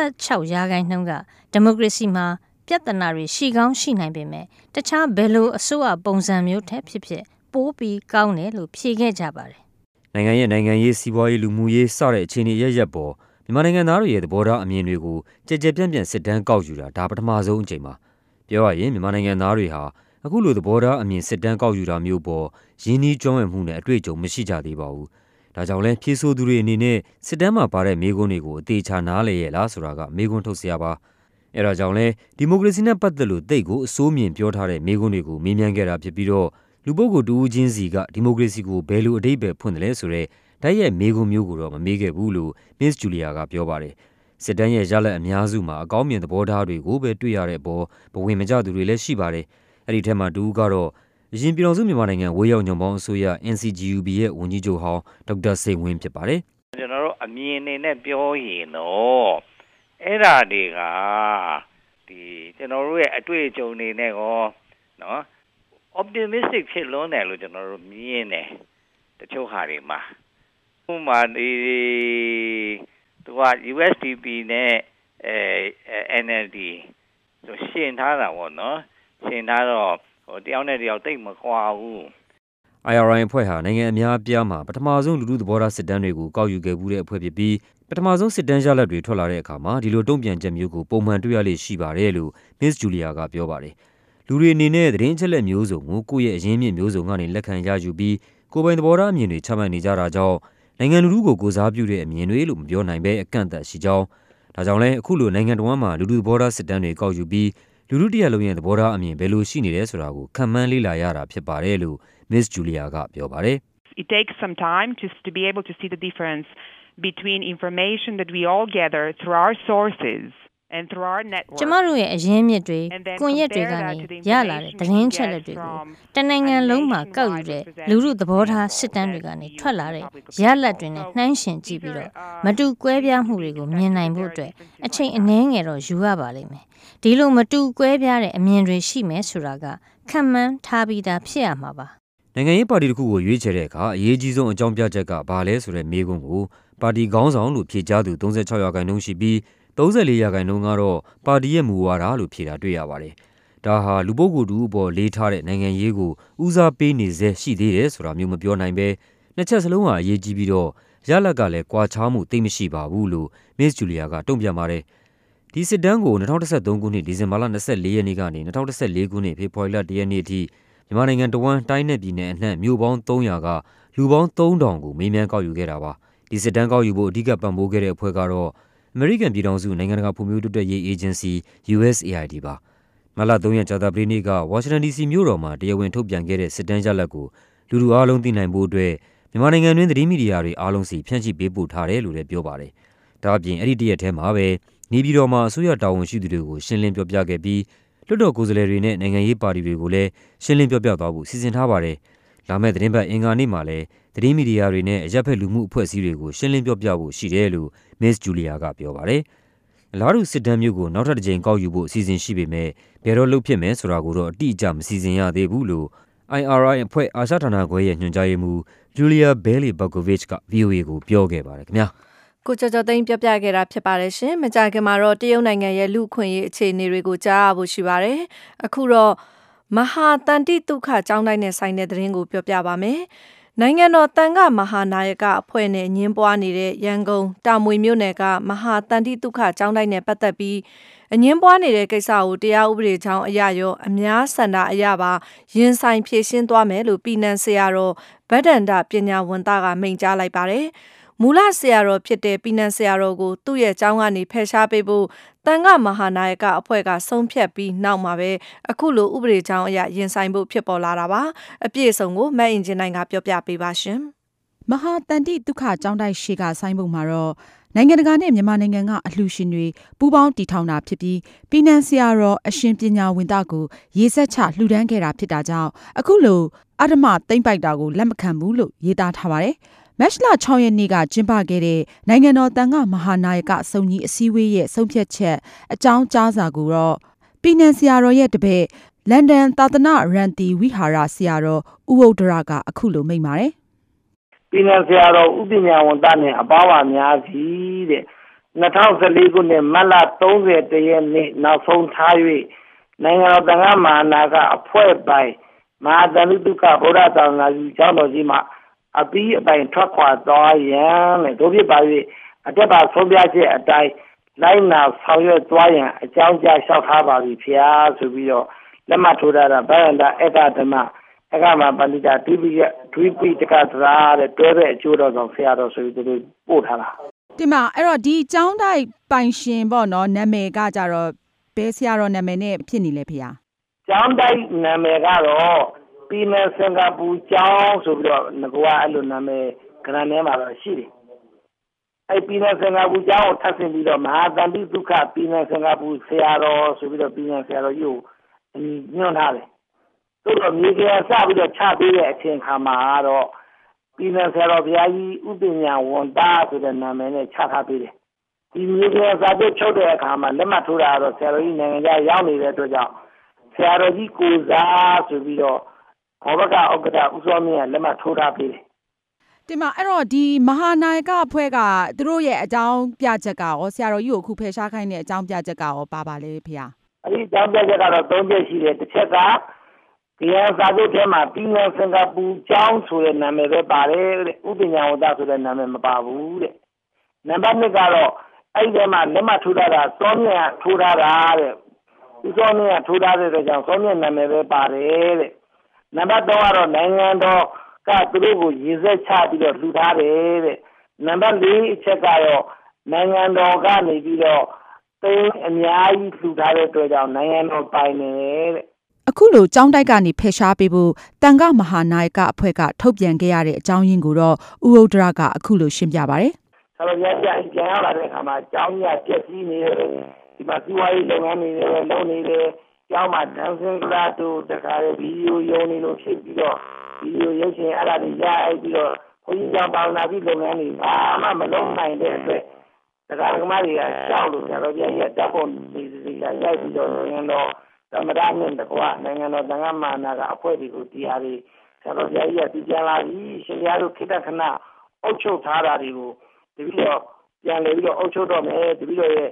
86ရာခိုင်နှုန်းကဒီမိုကရေစီမှာပြဿနာတွေရှိကောင်းရှိနိုင်ပေမဲ့တခြားဘယ်လိုအစိုးရပုံစံမျိုးထက်ဖြစ်ဖြစ် ပိုးပြီးကောင်းတယ်လို့ဖြေခဲ့ကြပါတယ်။နိုင်ငံရဲ့နိုင်ငံရေးစီးပွားရေးလူမှုရေးစတဲ့အခြေအနေရရက်ပေါ်မြန်မာနိုင်ငံသားတွေရဲ့သဘောထားအမြင်တွေကိုကြကြပြန့်ပြန့်စစ်တမ်းကောက်ယူတာဒါပထမဆုံးအကြိမ်ပါ။ပြောရရင်မြန်မာနိုင်ငံသားတွေဟာအခုလိုသဘောထားအမြင်စစ်တမ်းကောက်ယူတာမျိုးပေါ်ရင်းနှီးကျွမ်းဝင်မှုနဲ့အတွေ့အကြုံမရှိကြသေးပါဘူး။ဒါကြောင့်လဲဖြေဆိုသူတွေအနေနဲ့စစ်တမ်းမှာပါတဲ့မေးခွန်းတွေကိုအသေးချာနားလည်ရဲ့လားဆိုတာကမေးခွန်းထုတ်စရာပါ။အဲဒါကြောင့်လဲဒီမိုကရေစီနဲ့ပတ်သက်လို့တိတ်ကိုအစိုးမြင်ပြောထားတဲ့မေးခွန်းတွေကိုမေးမြန်းခဲ့တာဖြစ်ပြီးတော့ လူပုဂ္ဂိုလ်တဦးချင်းစီကဒီမိုကရေစီကိုဘယ်လိုအဓိပ္ပာယ်ဖွင့်တယ်လဲဆိုတဲ့တိုက်ရိုက်မေးခွန်းမျိုးကိုတော့မမေးခဲ့ဘူးလို့ Miss Julia ကပြောပါတယ်။စစ်တမ်းရဲ့ရလဒ်အများစုမှာအကောင်းမြင်သဘောထားတွေကိုပဲတွေ့ရတဲ့အပေါ်ဘဝင်မကျသူတွေလည်းရှိပါတယ်။အဲ့ဒီထက်မှတူကတော့အရင်ပြည်တော်စုမြန်မာနိုင်ငံဝေးရောက်ညွန်ပေါင်းအစိုးရ NCGUB ရဲ့ဝန်ကြီးချုပ်ဟောင်းဒေါက်တာစိန်ဝင်းဖြစ်ပါတယ်။ကျွန်တော်တို့အမြင်နေနဲ့ပြောရင်တော့အဲ့ဓာတွေကဒီကျွန်တော်တို့ရဲ့အတွေ့အကြုံတွေနဲ့ကောနော် optimistic ဖြစ်လွန်းတယ်လို့ကျွန်တော်တို့မြင်တယ်တချို့ဟာတွေမှာဥပမာဒီသူက USDP နဲ့အဲ NLD ဆိုရှင်းထားတာပေါ့နော်ရှင်းထားတော့ဟိုတယောက်နဲ့တယောက်တိတ်မကွာဘူး IRI အဖွဲ့ဟာနိုင်ငံအများအပြားမှာပထမဆုံးလူထုသဘောထားစစ်တမ်းတွေကိုကောက်ယူခဲ့မှုတဲ့အဖွဲ့ဖြစ်ပြီးပထမဆုံးစစ်တမ်းရလဒ်တွေထွက်လာတဲ့အခါမှာဒီလိုတုံ့ပြန်ချက်မျိုးကိုပုံမှန်တွေ့ရလေရှိပါတယ်လို့ Miss Julia ကပြောပါတယ်။ လူတွေအနေနဲ့သတင်းအချက်အလက်မျိုးစုံကိုကိုယ့်ရဲ့အရင်းမြစ်မျိုးစုံကနေလက်ခံရယူပြီး ကိုယ်ပိုင်သဘောထားအမြင်တွေချမှတ်နေကြတာကြောင့်နိုင်ငံလူထုကိုကိုစားပြုတဲ့အမြင်တွေလို့မပြောနိုင်ဘဲအကန့်အသတ်ရှိကြောင်းဒါကြောင့်လဲအခုလိုနိုင်ငံတော်မှာလူထုသဘောထားစစ်တမ်းတွေကောက်ယူပြီးလူထုတရက်လုံးရဲ့သဘောထားအမြင်ဘယ်လိုရှိနေလဲဆိုတာကိုခံမှန်းလေ့လာရတာဖြစ်ပါတယ်လို့ Miss Julia ကပြောပါတယ် It takes some time to to be able to see the difference between information that we all gather through our sources ကျမတို့ရဲ့အရင်းမြစ်တွေကွန်ရက်တွေကနေရလာတဲ့သတင်းချက်လက်တွေကိုတနိုင်ငံလုံးမှာကောက်ယူတဲ့လူမှုသဘောထားစစ်တမ်းတွေကနေထွက်လာတဲ့ရလဒ်တွေနဲ့နှိုင်းယှဉ်ကြည့်ပြီးတော့မတူကွဲပြားမှုတွေကိုမြင်နိုင်ဖို့အတွက်အချိန်အနည်းငယ်တော့ယူရပါလိမ့်မယ်။ဒီလိုမတူကွဲပြားတဲ့အမြင်တွေရှိမယ်ဆိုတာကခံမှန်းထားပြီးသားဖြစ်ရမှာပါ။နိုင်ငံရေးပါတီတစ်ခုကိုရွေးချယ်တဲ့အခါအရေးကြီးဆုံးအကြောင်းပြချက်ကဘာလဲဆိုတဲ့မေးခွန်းကိုပါတီခေါင်းဆောင်လို့ဖြေကြားသူ36ရာခိုင်နှုန်းရှိပြီး 34ရာခိုင်နှုန်းကတော့ပါတီရဲ့မူဝါဒလို့ဖြေတာတွေ့ရပါတယ်။ဒါဟာလူပုဂ္ဂိုလ်တူအပေါ်လေးထားတဲ့နိုင်ငံရေးကိုဦးစားပေးနေစေရှိသေးတယ်ဆိုတာမျိုးမပြောနိုင်ပဲနှစ်ချက်စလုံးဟာအရေးကြီးပြီးတော့ရလဒ်ကလည်းကွာခြားမှုသိပ်မရှိပါဘူးလို့ Miss Julia ကတုံ့ပြန်ပါတယ်။ဒီစစ်တမ်းကို2013ခုနှစ်ဒီဇင်ဘာလ24ရက်နေ့ကနေ2014ခုနှစ်ဖေဖော်ဝါရီလ1ရက်နေ့အထိမြန်မာနိုင်ငံတဝန်းတိုင်းနဲ့ပြည်နယ်အနှံ့မြို့ပေါင်း300ကလူပေါင်း3000ကိုမေးမြန်းကောက်ယူခဲ့တာပါ။ဒီစစ်တမ်းကောက်ယူဖို့အဓိကပံ့ပိုးခဲ့တဲ့အဖွဲ့ကတော့ American ပြည်ထောင်စုနိုင်ငံတကာဖွံ့ဖြိုးတိုးတက်ရေး Agency USAID ပါ။မလ3ရက်ကြာသပတေးနေ့ကဝါရှင်တန် DC မြို့တော်မှာတရားဝင်ထုတ်ပြန်ခဲ့တဲ့စစ်တမ်းရလဒ်ကိုလူထုအားလုံးသိနိုင်ဖို့အတွက်မြန်မာနိုင်ငံတွင်းသတင်းမီဒီယာတွေအားလုံးစီဖြန့်ချိပေးပို့ထားတယ်လို့လည်းပြောပါတယ်။ဒါ့အပြင်အဲ့ဒီတရက်ထဲမှာပဲနေပြည်တော်မှာအစိုးရတာဝန်ရှိသူတွေကိုရှင်းလင်းပြောပြခဲ့ပြီးလွှတ်တော်ကိုယ်စားလှယ်တွေနဲ့နိုင်ငံရေးပါတီတွေကိုလည်းရှင်းလင်းပြောပြသွားဖို့စီစဉ်ထားပါတယ်။လာမယ့်သတင်းပတ်အင်္ဂါနေ့မှာလည်း သတင်းမီဒီယာတွေနဲ့အရက်ဖက်လူမှုအဖွဲ့အစည်းတွေကိုရှင်းလင်းပြောပြဖို့ရှိတယ်လို့ Miss Julia ကပြောပါတယ်။အလားတူစစ်တမ်းမျိုးကိုနောက်ထပ်တစ်ကြိမ်ကောက်ယူဖို့အစီအစဉ်ရှိပေမဲ့ဘယ်တော့လုပ်ဖြစ်မယ်ဆိုတာကိုတော့အတိအကျမစီစဉ်ရသေးဘူးလို့ IRI အဖွဲ့အာရှဌာနခွဲရဲ့ညွှန်ကြားရေးမှူး Julia Bailey Berkovich က VOA ကိုပြောခဲ့ပါတယ်ခင်ဗျာ။ကိုကျော်ကျော်သိန်းပြောပြခဲ့တာဖြစ်ပါတယ်ရှင်။မကြခင်မှာတော့တရုတ်နိုင်ငံရဲ့လူခွင့်ရေးအခြေအနေတွေကိုကြားရဖို့ရှိပါတယ်။အခုတော့မဟာတန်တိဒုက္ခကျောင်းတိုင်းနဲ့ဆိုင်တဲ့သတင်းကိုပြောပြပါမယ်။ နိုင်ငံတော်တန်ခမဟာနာယကအဖွဲ့နဲ့ညင်းပွားနေတဲ့ရန်ကုန်တာမွေမြို့နယ်ကမဟာတန်တိဒုက္ခကျောင်းတိုင်းနဲ့ပတ်သက်ပြီးအငင်းပွားနေတဲ့ကိစ္စကိုတရားဥပဒေချောင်းအရရောအများဆန္ဒအရပါရင်ဆိုင်ဖြေရှင်းသွားမယ်လို့ပြည်နန်ဆရာတော်ဗဒ္ဒန္တပညာဝန်သားကမိန့်ကြားလိုက်ပါတယ်။ မူလဆရာတော်ဖြစ်တဲ့ပြည်နန်ဆရာတော်ကိုသူ့ရဲ့ကျောင်းကနေဖယ်ရှားပေးဖို့တန်ခမဟာနာယကအဖွဲ့ကဆုံးဖြတ်ပြီးနောက်မှာပဲအခုလိုဥပဒေချောင်းအရရင်ဆိုင်ဖို့ဖြစ်ပေါ်လာတာပါ။အပြည့်အစုံကိုမတ်အင်ဂျင်နိုင်ကပြောပြပေးပါရှင်။မဟာတန်တိဒုက္ခကျောင်းတိုက်ရှိကဆိုင်းပုံမှာတော့နိုင်ငံတကာနဲ့မြန်မာနိုင်ငံကအလှူရှင်တွေပူးပေါင်းတည်ထောင်တာဖြစ်ပြီးပြည်နန်ဆရာတော်အရှင်ပညာဝင်သားကိုရေဆက်ချလှူဒန်းခဲ့တာဖြစ်တာကြောင့်အခုလိုအဓမ္မသိမ့်ပိုက်တာကိုလက်မခံဘူးလို့ရေးသားထားပါတယ်။ မက်လ6ရက်နေ့ကကျင်းပခဲ့တဲ့နိုင်ငံတော်တန်ခမဟာနာယကစုံကြီးအစည်းအဝေးရဲ့ဆုံးဖြတ်ချက်အကြောင်းကြားစာကိုတော့ပြည်နန်ဆရာတော်ရဲ့တပည့်လန်ဒန်သာသနာရန်တီဝိဟာရဆရာတော်ဥဝုဒ္ဒရကအခုလိုမိန့်ပါတယ်ပြည်နယ်ဆရာတော်ဥပညာဝန်သားနဲ့အပေါင်းပါများစီတဲ့2014ခုနှစ်မတ်လ30ရက်နေ့နောက်ဆုံးထား၍နိုင်ငံတော်တန်ခါမဟာနာကအဖွဲ့ပိုင်မဟာတန်တုကဗုဒ္ဓသာသနာကြီးကျောင်းတော်ကြီးမှာ အပီးအပိုင်ထွက်ခွာသွားရန်နဲ့တို့ဖြစ်ပါ၍အတက်ပါဆုံးပြချက်အတိုင်းလိုက်နာဆောင်ရွက်သွားရန်အကြောင်းကြားလျှောက်ထားပါပြီဖျားဆိုပြီးတော့လက်မှတ်ထိုးထားတာဗန္ဒအက္ခဓမ္မအခါမှာပဏိတာဒွိပိယဒွိပိတကသရာတဲ့တွဲတဲ့အကျိုးတော်ဆောင်ဆရာတော်ဆိုပြီးသူတို့ပို့ထားတာဒီမှာအဲ့တော့ဒီကျောင်းတိုက်ပိုင်ရှင်ပေါ့နော်နာမည်ကကြတော့ဘယ်ဆရာတော်နာမည်နဲ့ဖြစ်နေလဲဖေဟာကျောင်းတိုက်နာမည်ကတော့ ပြည်နယ်စင်ကာပူကျောင်းဆိုပြီးတော့ငကွာအဲ့လိုနာမည်ကရန်ထဲမှာတော့ရှိတယ်အဲ့ပြည်နယ်စင်ကာပူကျောင်းကိုထပ်ဆင်ပြီးတော့မဟာတန်တိဒုက္ခပြည်နယ်စင်ကာပူဆရာတော်ဆိုပြီးတော့ပြည်နယ်ဆရာတော်ကြီးကိုညွှန်ထားတယ်သို့တော့မြေကစပြီးတော့ချပေးတဲ့အချိန်ခါမှာတော့ပြည်နယ်ဆရာတော်ဘုရားကြီးဥပညာဝန်သားဆိုတဲ့နာမည်နဲ့ချထားပေးတယ်။ဒီမြေကစာချုပ်ချုပ်တဲ့အခါမှာလက်မှတ်ထိုးတာတော့ဆရာတော်ကြီးနိုင်ငံခြားရောက်နေတဲ့အတွက်ကြောင့်ဆရာတော်ကြီးကိုစားဆိုပြီးတော့ ဘောဘကဥက္ကဋ္ဌဦးစောမင်းကလက်မှတ်ထိုးထားပေးတယ်ဒီမှာအဲ့တော့ဒီမဟာနာယကအဖွဲ့ကသူတို့ရဲ့အကြောင်းပြချက်ကရောဆရာတော်ကြီးကိုအခုဖယ်ရှားခိုင်းတဲ့အကြောင်းပြချက်ကရောပါပါလေဖေ။အဲ့ဒီအကြောင်းပြချက်ကတော့၃ချက်ရှိတယ်တစ်ချက်ကဒီဟာစာချုပ်ထဲမှာပြည်နယ်စင်ကာပူကျောင်းဆိုတဲ့နာမည်ပဲပါတယ်တဲ့ဥပညာဝတ္တဆိုတဲ့နာမည်မပါဘူးတဲ့နံပါတ်2ကတော့အဲ့ဒီထဲမှာလက်မှတ်ထိုးထားတာစောမြတ်ထိုးထားတာတဲ့ဒီစောမြတ်ထိုးထားတဲ့အတွက်ကြောင့်စောမြတ်နာမည်ပဲပါတယ်တဲ့ နံပါတ်3ကတော့နိုင်ငံတော်ကသူတို့ကိုရေစက်ချပြီးတော့လှူထားတယ်တဲ့နံပါတ်4အချက်ကတော့နိုင်ငံတော်ကနေပြီးတော့သိအများကြီးလှူထားတဲ့အတွက်ကြောင့်နိုင်ငံတော်ပိုင်တယ်တဲ့အခုလိုကြောင်းတိုက်ကနေဖယ်ရှားပေးဖို့တန်ခမဟာနာယကအဖွဲ့ကထုတ်ပြန်ခဲ့ရတဲ့အကြောင်းရင်းကိုတော့ဥဥဒရကအခုလိုရှင်းပြပါဗျ။ဆရာကြီးပြန်ပြန်လာတဲ့အခါမှာကြောင်းကြီးပြည့်စည်နေတယ်ဒီမှာစီးပွားရေးလုပ်ငန်းတွေလည်းလုပ်နေတယ် ကျောင်းမှာဒန်ဆင်းကလာတို့တခါလေဗီဒီယိုယုံနေလို့ဖြစ်ပြီးတော့ဗီဒီယိုရုပ်ရှင်အဲ့ဒါတွေရအိပ်ပြီးတော့ဘုန်းကြီးကျောင်းပါဝနာပြီးလုပ်ငန်းတွေဘာမှမလုပ်နိုင်တဲ့အတွက်တခါကမတွေကကြောက်လို့ဆရာတော်ကြီးရဲ့တပ်ဖို့ဒီစီရိုက်ပြီးတော့ငင်းတော့သမရနဲ့တကွနိုင်ငံတော်တန်ခါမာနာကအဖွဲ့တွေကိုတရားတွေဆရာတော်ကြီးကတည်ကြလာပြီရှင်ပြားတို့ခိတ္တခဏအုပ်ချုပ်ထားတာတွေကိုတပည့်တော့ပြန်လေပြီးတော့အုပ်ချုပ်တော့မယ်တပည့်တော့ရဲ့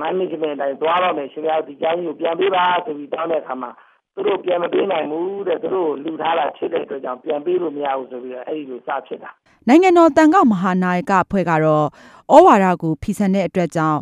management တိုင်းသွားတော့မယ်ရှင်ပြားဒီကျောင်းကြီးကိုပြန်ပေးပါဆိုပြီးတောင်းတဲ့အခါမှာသူတို့ပြန်မပေးနိုင်ဘူးတဲ့သူတို့လူထားတာဖြစ်တဲ့အတွက်ကြောင့်ပြန်ပေးလို့မရဘူးဆိုပြီးတော့အဲ့ဒီလိုစဖြစ်တာနိုင်ငံတော်တန်ခမဟာနာယကအဖွဲ့ကတော့ဩဝါဒကိုဖီဆန်တဲ့အတွက်ကြောင့်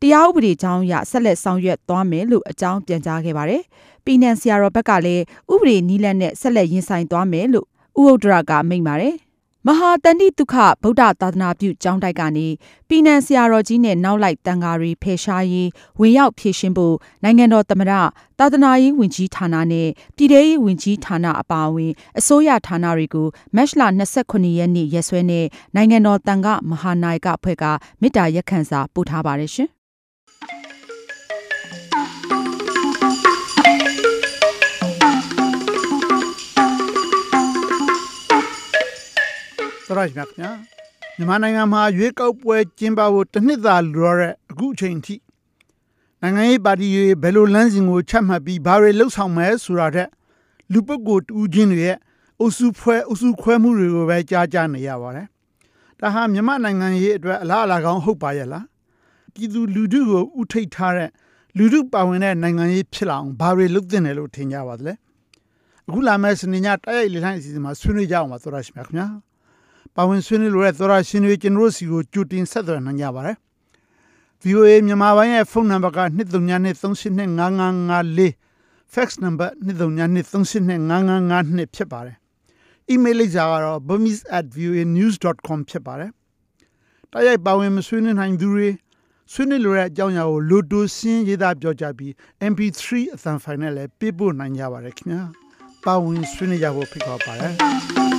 တရားဥပဒေကြောင်းအရဆက်လက်ဆောင်ရွက်သွားမယ်လို့အကြောင်းပြန်ကြားခဲ့ပါတယ်။ပြည်내ဆရာတော်ဘက်ကလည်းဥပဒေနီးလန်းနဲ့ဆက်လက်ရင်ဆိုင်သွားမယ်လို့ဥဟုတ်ဒရကမိန့်ပါတယ်။ မဟာတန်တိတုခဗုဒ္ဓသာသနာပြုကျောင်းတိုက်ကနေပြည်내ဆရာတော်ကြီးနဲ့နောက်လိုက်တန်ဃာတွေဖယ်ရှားရေးဝင်ရောက်ဖြည့်ရှင်းဖို့နိုင်ငံတော်သမ္မတသာသနာရေးဝန်ကြီးဌာနနဲ့ပြည်ထရေးဝန်ကြီးဌာနအပါအဝင်အစိုးရဌာနတွေကိုမတ်လ29ရက်နေ့ရက်စွဲနဲ့နိုင်ငံတော်တန်ခမဟာနာယကအဖွဲ့ကမေတ္တာရက်ခံစာပို့ထားပါတယ်ရှင်။ သရရှိမြခင်ဗျာမြန်မာနိုင်ငံမှာရွေးကောက်ပွဲကျင်းပဖို့တစ်နှစ်သာလိုရတဲ့အခုအချိန်ထိနိုင်ငံရေးပါတီတွေဘယ်လိုလမ်းစဉ်ကိုချမှတ်ပြီးဘာတွေလှုပ်ဆောင်မယ်ဆိုတာတဲ့လူပုဂ္ဂိုလ်တူချင်းတွေရဲ့အုပ်စုဖွဲ့အုပ်စုခွဲမှုတွေကိုပဲကြားကြနေရပါတယ်။ဒါဟာမြန်မာနိုင်ငံရေးအတွက်အလားအလာကောင်းဟုတ်ပါရဲ့လား။ပြည်သူလူထုကိုဥထိတ်ထားတဲ့လူထုပါဝင်တဲ့နိုင်ငံရေးဖြစ်လာအောင်ဘာတွေလုပ်သင့်တယ်လို့ထင်ကြပါသလဲ။အခုလာမယ့်စနေညတိုက်ရိုက်လေလှိုင်းအစီအစဉ်မှာဆွေးနွေးကြအောင်ပါသောရရှိမြခင်ဗျာ။ ပါဝင်ဆွေးနွေးလိုတဲ့သောရရှင်တွေကျွန်တော်တို့စီကိုကြိုတင်ဆက်သွယ်နိုင်ကြပါတယ်။ VOA မြန်မာပိုင်းရဲ့ဖုန်းနံပါတ်က2393895554 fax number 2393895552ဖြစ်ပါတယ်။ email လိပ်စာကတော့ burmese@voanews.com ဖြစ်ပါတယ်။တိုက်ရိုက်ပါဝင်မဆွေးနွေးနိုင်သူတွေဆွေးနွေးလိုတဲ့အကြောင်းအရာကိုလိုတိုစင်းရေးသားပြောကြပြီး MP3 အသံဖိုင်နဲ့လည်းပေးပို့နိုင်ကြပါတယ်ခင်ဗျာ။ပါဝင်ဆွေးနွေးကြဖို့ဖိတ်ခေါ်ပါတယ်။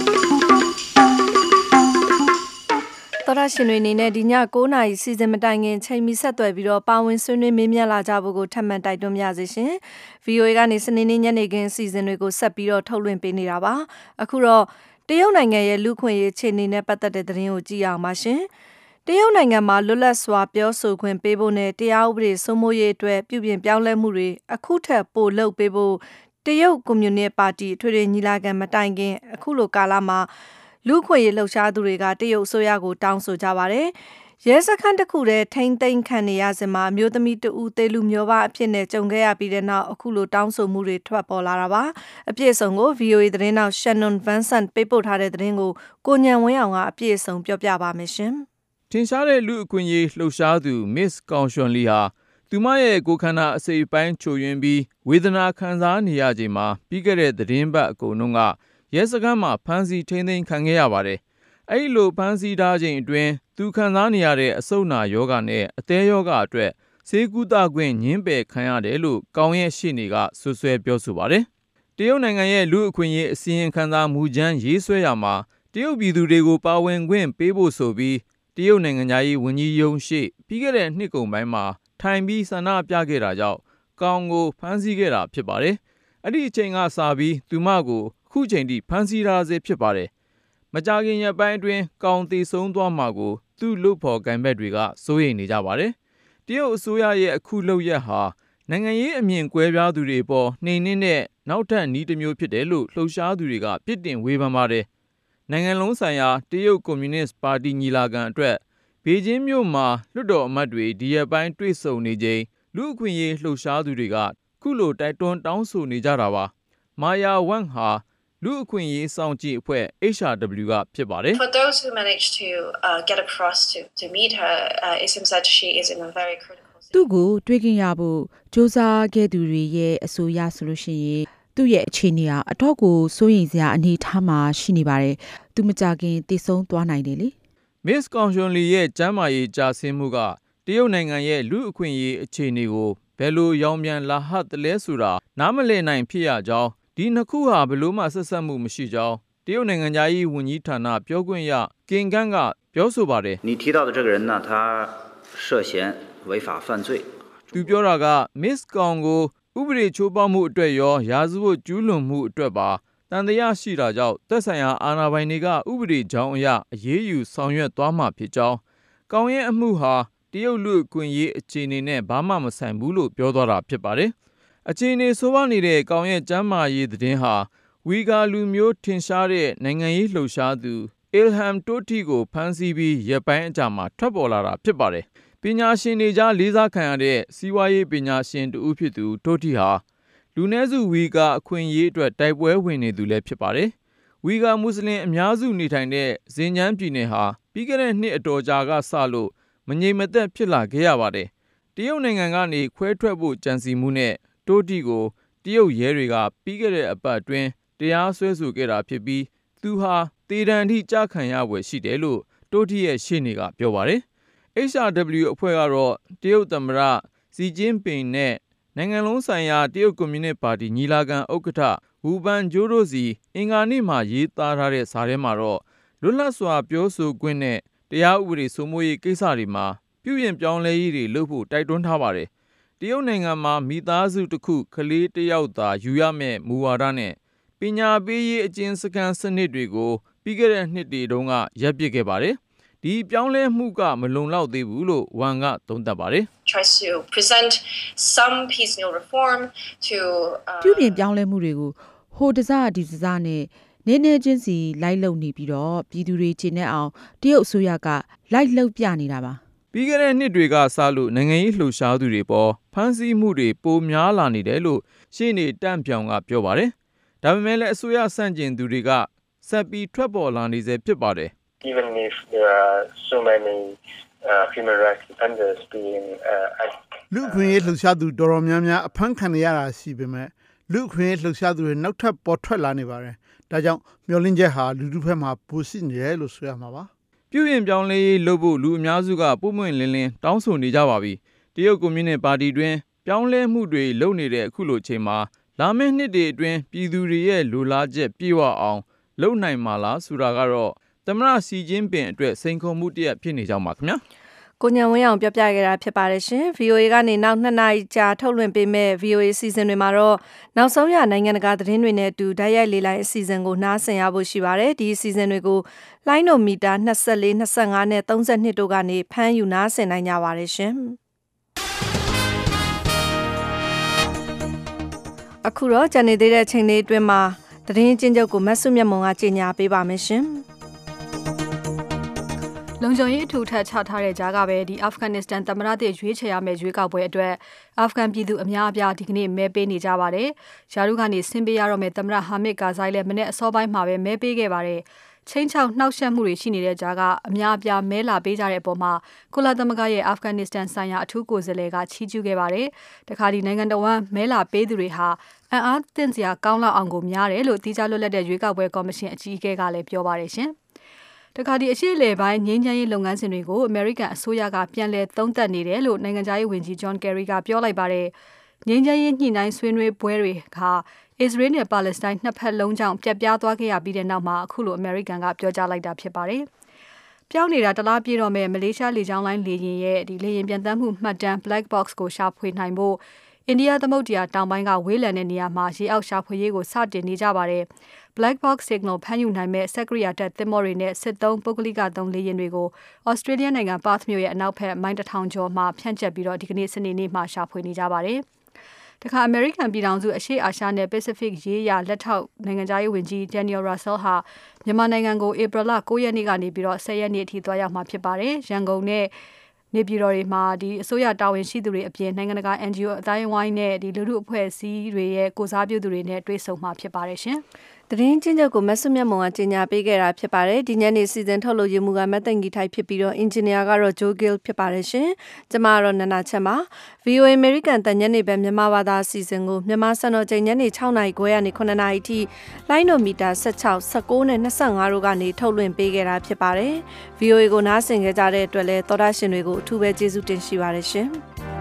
သောရရှင်တွေအနေနဲ့ဒီည9နာရီစီစဉ်မတိုင်ခင်ချိန်မီဆက်သွယ်ပြီးတော့ပါဝင်ဆွေးနွေးမေးမြန်းလာကြဖို့ကိုထပ်မံတိုက်တွန်းပါရစေရှင်။ VOA ကနေစနေနေ့ညနေခင်းစီစဉ်တွေကိုဆက်ပြီးတော့ထုတ်လွှင့်ပေးနေတာပါ။အခုတော့တရုတ်နိုင်ငံရဲ့လူခွင့်ရေးခြေအနေနဲ့ပတ်သက်တဲ့သတင်းကိုကြည့်အောင်ပါရှင်။တရုတ်နိုင်ငံမှာလွတ်လပ်စွာပြောဆိုခွင့်ပေးဖို့နဲ့တရားဥပဒေစိုးမိုးရေးအတွက်ပြုပြင်ပြောင်းလဲမှုတွေအခုထက်ပိုလုပ်ပေးဖို့တရုတ်ကွန်မြူနစ်ပါတီထွေထွေညီလာခံမတိုင်ခင်အခုလိုကာလမှာ လူခွင့်ရေးလှုပ်ရှားသူတွေကတရုတ်အစိုးရကိုတောင်းဆိုကြပါတယ်။ရဲစခန်းတစ်ခုတည်းထိမ့်သိမ်းခံနေရစဉ်မှာမျိုးသမီးတဦးသေလူမျိုးပါအဖြစ်နဲ့ကြုံခဲ့ရပြီးတဲ့နောက်အခုလိုတောင်းဆိုမှုတွေထွက်ပေါ်လာတာပါ။အပြည့်အစုံကို VOA သတင်းနောက် Shannon Vincent ပေးပို့ထားတဲ့သတင်းကိုကိုညံဝင်းအောင်ကအပြည့်အစုံပြောပြပါမယ်ရှင်။ထင်ရှားတဲ့လူအခွင့်အရေးလှုပ်ရှားသူ Miss ကောင်ရွှွန်လီဟာသူမရဲ့ကိုယ်ခန္ဓာအစိတ်အပိုင်းချို့ယွင်းပြီးဝေဒနာခံစားနေရချိန်မှာပြီးခဲ့တဲ့သတင်းပတ်အကုန်လုံးက ရဲစခန်းမှာ ဖမ်းဆီးထိန်းသိမ်းခံခဲ့ရပါတယ်။အဲဒီလို ဖမ်းဆီးထားချိန်အတွင်း သူခံစားနေရတဲ့ အဆုတ်နာယောဂနဲ့ အသေးယောဂအတွက် ဆေးကုသခွင့်ညှင်းပယ်ခံရတယ်လို့ ကောင်ရဲ့ရှေ့နေကဆွဆွဲပြောဆိုပါတယ်။တရုတ်နိုင်ငံရဲ့ လူအခွင့်အရေး အစီရင်ခံစာမူကြမ်း ရေးဆွဲရမှာ တရုတ်ပြည်သူတွေကို ပါဝင်ခွင့်ပေးဖို့ဆိုပြီး တရုတ်နိုင်ငံသားရေးဝန်ကြီးယုံရှေ့ ပြီးခဲ့တဲ့ နှစ်ကုန်ပိုင်းမှာ ထိုင်ပြီး ဆန္ဒပြခဲ့တာကြောင့် ကောင်ကို ဖမ်းဆီးခဲ့တာ ဖြစ်ပါတယ်။အဲ့ဒီအချိန်ကစပြီး သူမကိုအ ခုချိန်ထိ ဖမ်းဆီးထားဆဲ ဖြစ်ပါတယ်။မကြခင်ရက်ပိုင်းအတွင်း ကောင်သေးဆုံးသွားမှာကို သူ့လူဖော်ကင်ဘက်တွေက စိုးရိမ်နေကြပါတယ်။တရုတ်အစိုးရရဲ့ အခုလုပ်ရက်ဟာ နိုင်ငံရေးအမြင်ကွဲပြားသူတွေပေါ် နှိမ်နှင်းတဲ့ နောက်ထပ်နည်းတစ်မျိုး ဖြစ်တယ်လို့ လှုပ်ရှားသူတွေက ပြစ်တင်ဝေဖန်ပါတယ်။နိုင်ငံလုံးဆိုင်ရာ တရုတ်ကွန်မြူနစ်ပါတီ ညီလာခံအတွက် ဘေကျင်းမြို့မှာ လွှတ်တော်အမတ်တွေ ဒီရက်ပိုင်း တွေ့ဆုံနေချိန် လူအခွင့်အရေး လှုပ်ရှားသူတွေက ခုလို တိုက်တွန်း တောင်းဆိုနေကြတာပါ။မာယာဝမ်ဟာ လူအခွင့်အရေးစောင့်ကြည့်အဖွဲ့ HRW ကဖြစ်ပါတယ် For those who managed to uh, get across to, to meet her, uh, it seems that she is in a very critical သူ့ကိုတွေ့ခင်ရဖို့စ조사ခဲ့သူတွေရဲ့အဆိုအရဆိုလို့ရှိရင်သူ့ရဲ့အခြေအနေဟာအတော့ကိုစိုးရိမ်စရာအနေအထားမှာရှိနေပါတယ်။သူမကြခင်တည်ဆုံးသွားနိုင်တယ်လေမစ္စကောင်ရွှွန်လီရဲ့ကျမ်းမာရေးကြာဆင်းမှုကတရုတ်နိုင်ငံရဲ့လူအခွင့်အရေးအခြေအနေကိုဘယ်လိုရောင်ပြန်လာဟတ်တလဲဆိုတာနားမလည်နိုင်ဖြစ်ရကြောင်း ဒီနှစ်ခုဟာ ဘယ်လိုမှ ဆက်စပ်မှုမရှိကြောင်း တရုတ်နိုင်ငံခြားရေးဝန်ကြီးဌာန ပြောခွင့်ရ Qin Gang က ပြောဆိုပါတယ်။“သူပြောတာက မစ္စကောင်ကို ဥပဒေချိုးဖောက်မှုအတွက်ရော ရာဇဝတ်ကျူးလွန်မှုအတွက်ပါ သံသယရှိတာကြောင့် သက်ဆိုင်ရာ အာဏာပိုင်တွေက ဥပဒေကြောင်းအရ အရေးယူ ဆောင်ရွက်သွားမှာဖြစ်ကြောင်း၊ကောင်ရဲ့အမှုဟာ တရုတ်လူ့အခွင့်အရေး အခြေအနေနဲ့ ဘာမှမဆိုင်ဘူး”လို့ ပြောသွားတာဖြစ်ပါတယ် အခြေအနေဆိုးပါနေတဲ့ ကောင်ရဲ့ကျမ်းမာရေးသတင်းဟာ ဝီဂါလူမျိုးထင်ရှားတဲ့ နိုင်ငံရေးလှုပ်ရှားသူအီလ်ဟမ်တိုတီကို ဖမ်းဆီးပြီး ရက်ပိုင်းအကြာမှာ ထွက်ပေါ်လာတာ ဖြစ်ပါတယ်။ပညာရှင်တွေကြား လေးစားခံရတဲ့ စီးပွားရေးပညာရှင်တဦးဖြစ်သူတိုတီဟာ လူနည်းစု ဝီဂါအခွင့်အရေးအတွက် တိုက်ပွဲဝင်နေသူလည်း ဖြစ်ပါတယ်။ဝီဂါမွတ်စလင် အများစုနေထိုင်တဲ့ ဇင်ကျန်းပြည်နယ်ဟာ ပြီးခဲ့တဲ့ နှစ်အတော်ကြာကစလို့ မငြိမ်မသက် ဖြစ်လာခဲ့ရပါတယ်။တရုတ်နိုင်ငံကနေ ခွဲထွက်ဖို့ ကြံစီမှုနဲ့ တိုးတီကို တရုတ်ရဲတွေက ပြီးခဲ့တဲ့အပတ်အတွင်း တရားစွဲဆိုခဲ့တာဖြစ်ပြီး သူဟာတေဒဏ်ထိကြခံရွယ်ရှိတယ်လို့ တိုးတီရဲ့ ရှေ့နေက ပြောပါတယ်။ HRW အဖွဲ့ကတော့ တရုတ်သမ္မတစီကျင်းပင်နဲ့ နိုင်ငံလုံးဆိုင်ရာ တရုတ်ကွန်မြူနစ်ပါတီ ညီလာခံဥက္ကဋ္ဌဝူပန်ကျိုးတို့စီအင်္ဂါနေ့မှာ ရေးသားထားတဲ့ စာထဲမှာတော့ လွတ်လပ်စွာ ပြောဆိုခွင့်နဲ့ တရားဥပဒေ စိုးမိုးရေးကိစ္စတွေမှာ ပြုပြင်ပြောင်းလဲရေးတွေလုပ်ဖို့ တိုက်တွန်းထားပါတယ်။ တရုတ်နိုင်ငံမှာ မိသားစုတစ်ခု ကလေးတစ်ယောက်သာ ယူရမယ့် မူဝါဒနဲ့ ပညာပေးရေး အကျဉ်းစခန်းစနစ်တွေကို ပြီးခဲ့တဲ့နှစ်တွေတုန်းက ရပ်ပစ်ခဲ့ပါတယ်။ဒီပြောင်းလဲမှုက မလုံလောက်သေးဘူးလို့ဝမ်ကသုံးသပ်ပါတယ်။ tries to present some piecemeal reform to uh, ပြုပြင်ပြောင်းလဲမှုတွေကို ဟိုတစဒီတစနဲ့ နည်းနည်းချင်းစီ လိုက်လုံနေပြီးတော့ ပြည်သူတွေခြေနဲ့အောင် တရုတ်အစိုးရက လိုက်လှုပ်ပြနေတာပါ ပြီးခဲ့တဲ့နှစ်တွေကစလို့နိုင်ငံရေးလှုပ်ရှားသူတွေပေါ်ဖမ်းဆီးမှုတွေပိုများလာနေတယ်လို့ရှေ့နေတန့်ပြောင်ကပြောပါတယ်။ဒါပေမဲ့လည်းအစိုးရဆန့်ကျင်သူတွေကဆက်ပြီးထွက်ပေါ်လာနေစေဖြစ်ပါတယ် even if there are so many uh, human rights defenders being uh, act- လူအခွင့်အရေးလှုပ်ရှားသူတော်တော်များများအဖမ်းခံနေရတာရှိပေမဲ့လူအခွင့်အရေးလှုပ်ရှားသူတွေနောက်ထပ်ပေါ်ထွက်လာနေပါတယ်။ဒါကြောင့်မျောလင်းချက်ဟာလူထုဘက်မှာပိုရှိနေတယ်လို့ဆိုရမှာပါ။ ပြုပြင်ပြောင်းလဲရေးလုပ်ဖို့ လူအများစုကပုံမှန်လင်းလင်း တောင်းဆိုနေကြပါပြီ။တရုတ်ကွန်မြူနစ်ပါတီတွင်ပြောင်းလဲမှုတွေ လုပ်နေတဲ့အခုလိုချိန်မှာ လာမယ့်နှစ်တွေအတွင်း ပြည်သူတွေရဲ့လူလားချက် ပြည့်ဝအောင် လုပ်နိုင်မှာလား ဆိုတာကတော့ သမ္မတစီကျင်းပင်အတွက် စိန်ခေါ်မှုတစ်ရပ် ဖြစ်နေကြောင်းပါခင်ဗျာ။ ကိုညံဝင်းအောင်ပြောပြခဲ့တာဖြစ်ပါတယ်ရှင်။ VOA ကနေနောက်2နာရီကြာထုတ်လွှင့်ပေးမဲ့ VOA စီစဉ်တွေမှာတော့နောက်ဆုံးရနိုင်ငံတကာသတင်းတွေနဲ့အတူဓာတ်ရိုက်လေးလိုင်းအစီအစဉ်ကိုနားဆင်ရဖို့ရှိပါတယ်။ဒီအစီအစဉ်တွေကိုလိုင်းနိုမီတာ24 25နဲ့32တို့ကနေဖမ်းယူနားဆင်နိုင်ကြပါတယ်ရှင်။အခုတော့ဂျန်နေသေးတဲ့အချိန်လေးအတွင်းမှာသတင်းချင်းချုပ်ကိုမတ်ဆုမြတ်မုံကကြေညာပေးပါမယ်ရှင်။ လုံခြုံရေးအထူထပ်ချထားတဲ့ကြားကပဲဒီအာဖဂန်နစ္စတန်သမ္မတသစ်ရွေးချယ်ရမယ့်ရွေးကောက်ပွဲအတွက်အာဖဂန်ပြည်သူအများအပြားဒီကနေ့မဲပေးနေကြပါတယ်။ယာရုကနေဆင်းပေးရတော့မယ့်သမ္မတဟာမစ်ကာဇိုင်းလည်းမနေ့အစောပိုင်းမှာပဲမဲပေးခဲ့ပါတယ်။ချင်းချောက်နှောက်ယှက်မှုတွေရှိနေတဲ့ကြားကအများအပြားမဲလာပေးကြတဲ့အပေါ်မှာကုလသမဂ္ဂရဲ့အာဖဂန်နစ္စတန်ဆိုင်ရာအထူးကိုယ်စားလှယ်ကချီးကျူးခဲ့ပါတယ်။တခါဒီနိုင်ငံတော်ဝန်မဲလာပေးသူတွေဟာအံ့အားသင့်စရာကောင်းလောက်အောင်ကိုများတယ်လို့တီးခြားလွတ်လပ်တဲ့ရွေးကောက်ပွဲကော်မရှင်အကြီးအကဲကလည်းပြောပါတယ်ရှင်။ တခါဒီအရှိလေပိုင်းငင်းချမ်းရေးလုပ်ငန်းစဉ်တွေကိုအမေရိကန်အစိုးရကပြန်လည်သုံးသပ်နေတယ်လို့နိုင်ငံခြားရေးဝန်ကြီး John Kerry ကပြောလိုက်ပါတယ်။ငင်းချမ်းရေးညှိနှိုင်းဆွေးနွေးပွဲတွေကအစ္စရေးနဲ့ပါလက်စတိုင်းနှစ်ဖက်လုံးကြောင့်ပြက်ပြားသွားခဲ့ရပြီးတဲ့နောက်မှာအခုလိုအမေရိကန်ကပြောကြားလိုက်တာဖြစ်ပါတယ်။ပြောင်းနေတာတလားပြည့်တော့မဲ့မလေးရှားလေကြောင်းလိုင်းလေယာဉ်ရဲ့ဒီလေယာဉ်ပြန်တမ်းမှုမှတ်တမ်း black box ကိုရှာဖွေနိုင်ဖို့အိန္ဒိယသမုဒ္ဒရာတောင်ပိုင်းကဝေးလံတဲ့နေရာမှာရေအောက်ရှာဖွေရေးကိုစတင်နေကြပါတယ်။ Black Box Signal ဖမ်းယူနိုင်မဲ့စက်ကရိယာတက်သင်္ဘောတွေနဲ့စစ်သုံးပုဂ္ဂလိကသုံးလေယာဉ်တွေကို Australia နိုင်ငံ Perth မြို့ရဲ့အနောက်ဘက်မိုင်တထောင်ကျော်မှာဖြန့်ကျက်ပြီးတော့ဒီကနေ့စနေနေ့မှာရှာဖွေနေကြပါတယ်။တခါအမေရိကန်ပြည်ထောင်စုအရှေ့အာရှနဲ့ Pacific ရေးရာလက်ထောက်နိုင်ငံသားရေးဝန်ကြီး Daniel Russell ဟာမြန်မာနိုင်ငံကိုဧပြီလ9ရက်နေ့ကနေပြီးတော့10ရက်နေ့အထိသွားရောက်မှာဖြစ်ပါတယ်။ရန်ကုန်နဲ့နေပြည်တော်တွေမှာဒီအစိုးရတာဝန်ရှိသူတွေအပြင်နိုင်ငံတကာ NGO အတိုင်းအဝိုင်းနဲ့ဒီလူမှုအဖွဲ့အစည်းတွေရဲ့ကိုစားပြုသူတွေနဲ့တွေ့ဆုံမှာဖြစ်ပါတယ်ရှင်။ သတင်းချင်းချုပ်ကိုမဆုမြတ်မုံကကြေညာပေးခဲ့တာဖြစ်ပါတယ်ဒီညနေစီစဉ်ထုတ်လို့ရမှုကမတ်တန်ကြီးထိုက်ဖြစ်ပြီးတော့အင်ဂျင်နီယာကတော့ Joe Gill ဖြစ်ပါတယ်ရှင်ကျမကတော့နန္ဒချက်ပါ VOA American တန်ညနေပဲမြန်မာဘာသာအစီအစဉ်ကိုမြန်မာစံတော်ချိန်ညနေ6နာရီခွဲကနေ9နာရီထိလိုင်းနိုမီတာ16 19နဲ့25တို့ကနေထုတ်လွှင့်ပေးခဲ့တာဖြစ်ပါတယ် VOA ကိုနားဆင်ကြကြတဲ့အတွက်လည်းသောဒရှင်တွေကိုအထူးပဲကျေးဇူးတင်ရှိပါတယ်ရှင်